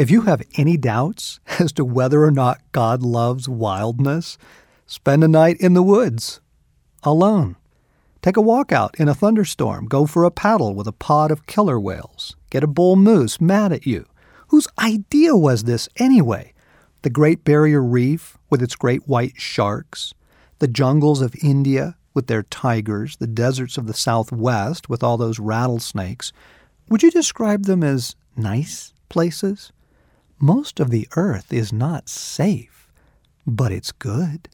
If you have any doubts as to whether or not God loves wildness, spend a night in the woods, alone. Take a walk out in a thunderstorm. Go for a paddle with a pod of killer whales. Get a bull moose mad at you. Whose idea was this anyway? The Great Barrier Reef with its great white sharks, the jungles of India with their tigers, the deserts of the Southwest with all those rattlesnakes. Would you describe them as nice places? Most of the earth is not safe, but it's good.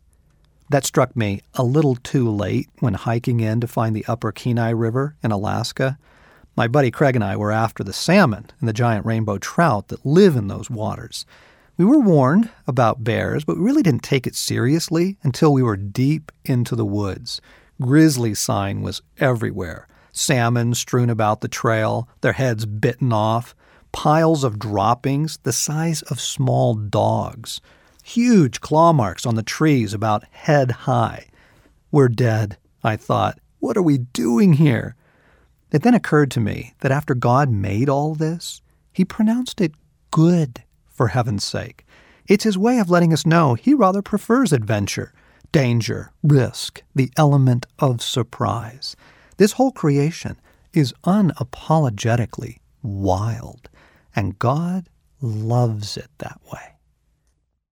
That struck me a little too late when hiking in to find the upper Kenai River in Alaska. My buddy Craig and I were after the salmon and the giant rainbow trout that live in those waters. We were warned about bears, but we really didn't take it seriously until we were deep into the woods. Grizzly sign was everywhere. Salmon strewn about the trail, their heads bitten off, piles of droppings the size of small dogs huge claw marks on the trees about head high. We're dead, I thought. What are we doing here? It then occurred to me that after God made all this, He pronounced it good, for heaven's sake. It's His way of letting us know He rather prefers adventure, danger, risk, the element of surprise. This whole creation is unapologetically wild, and God loves it that way.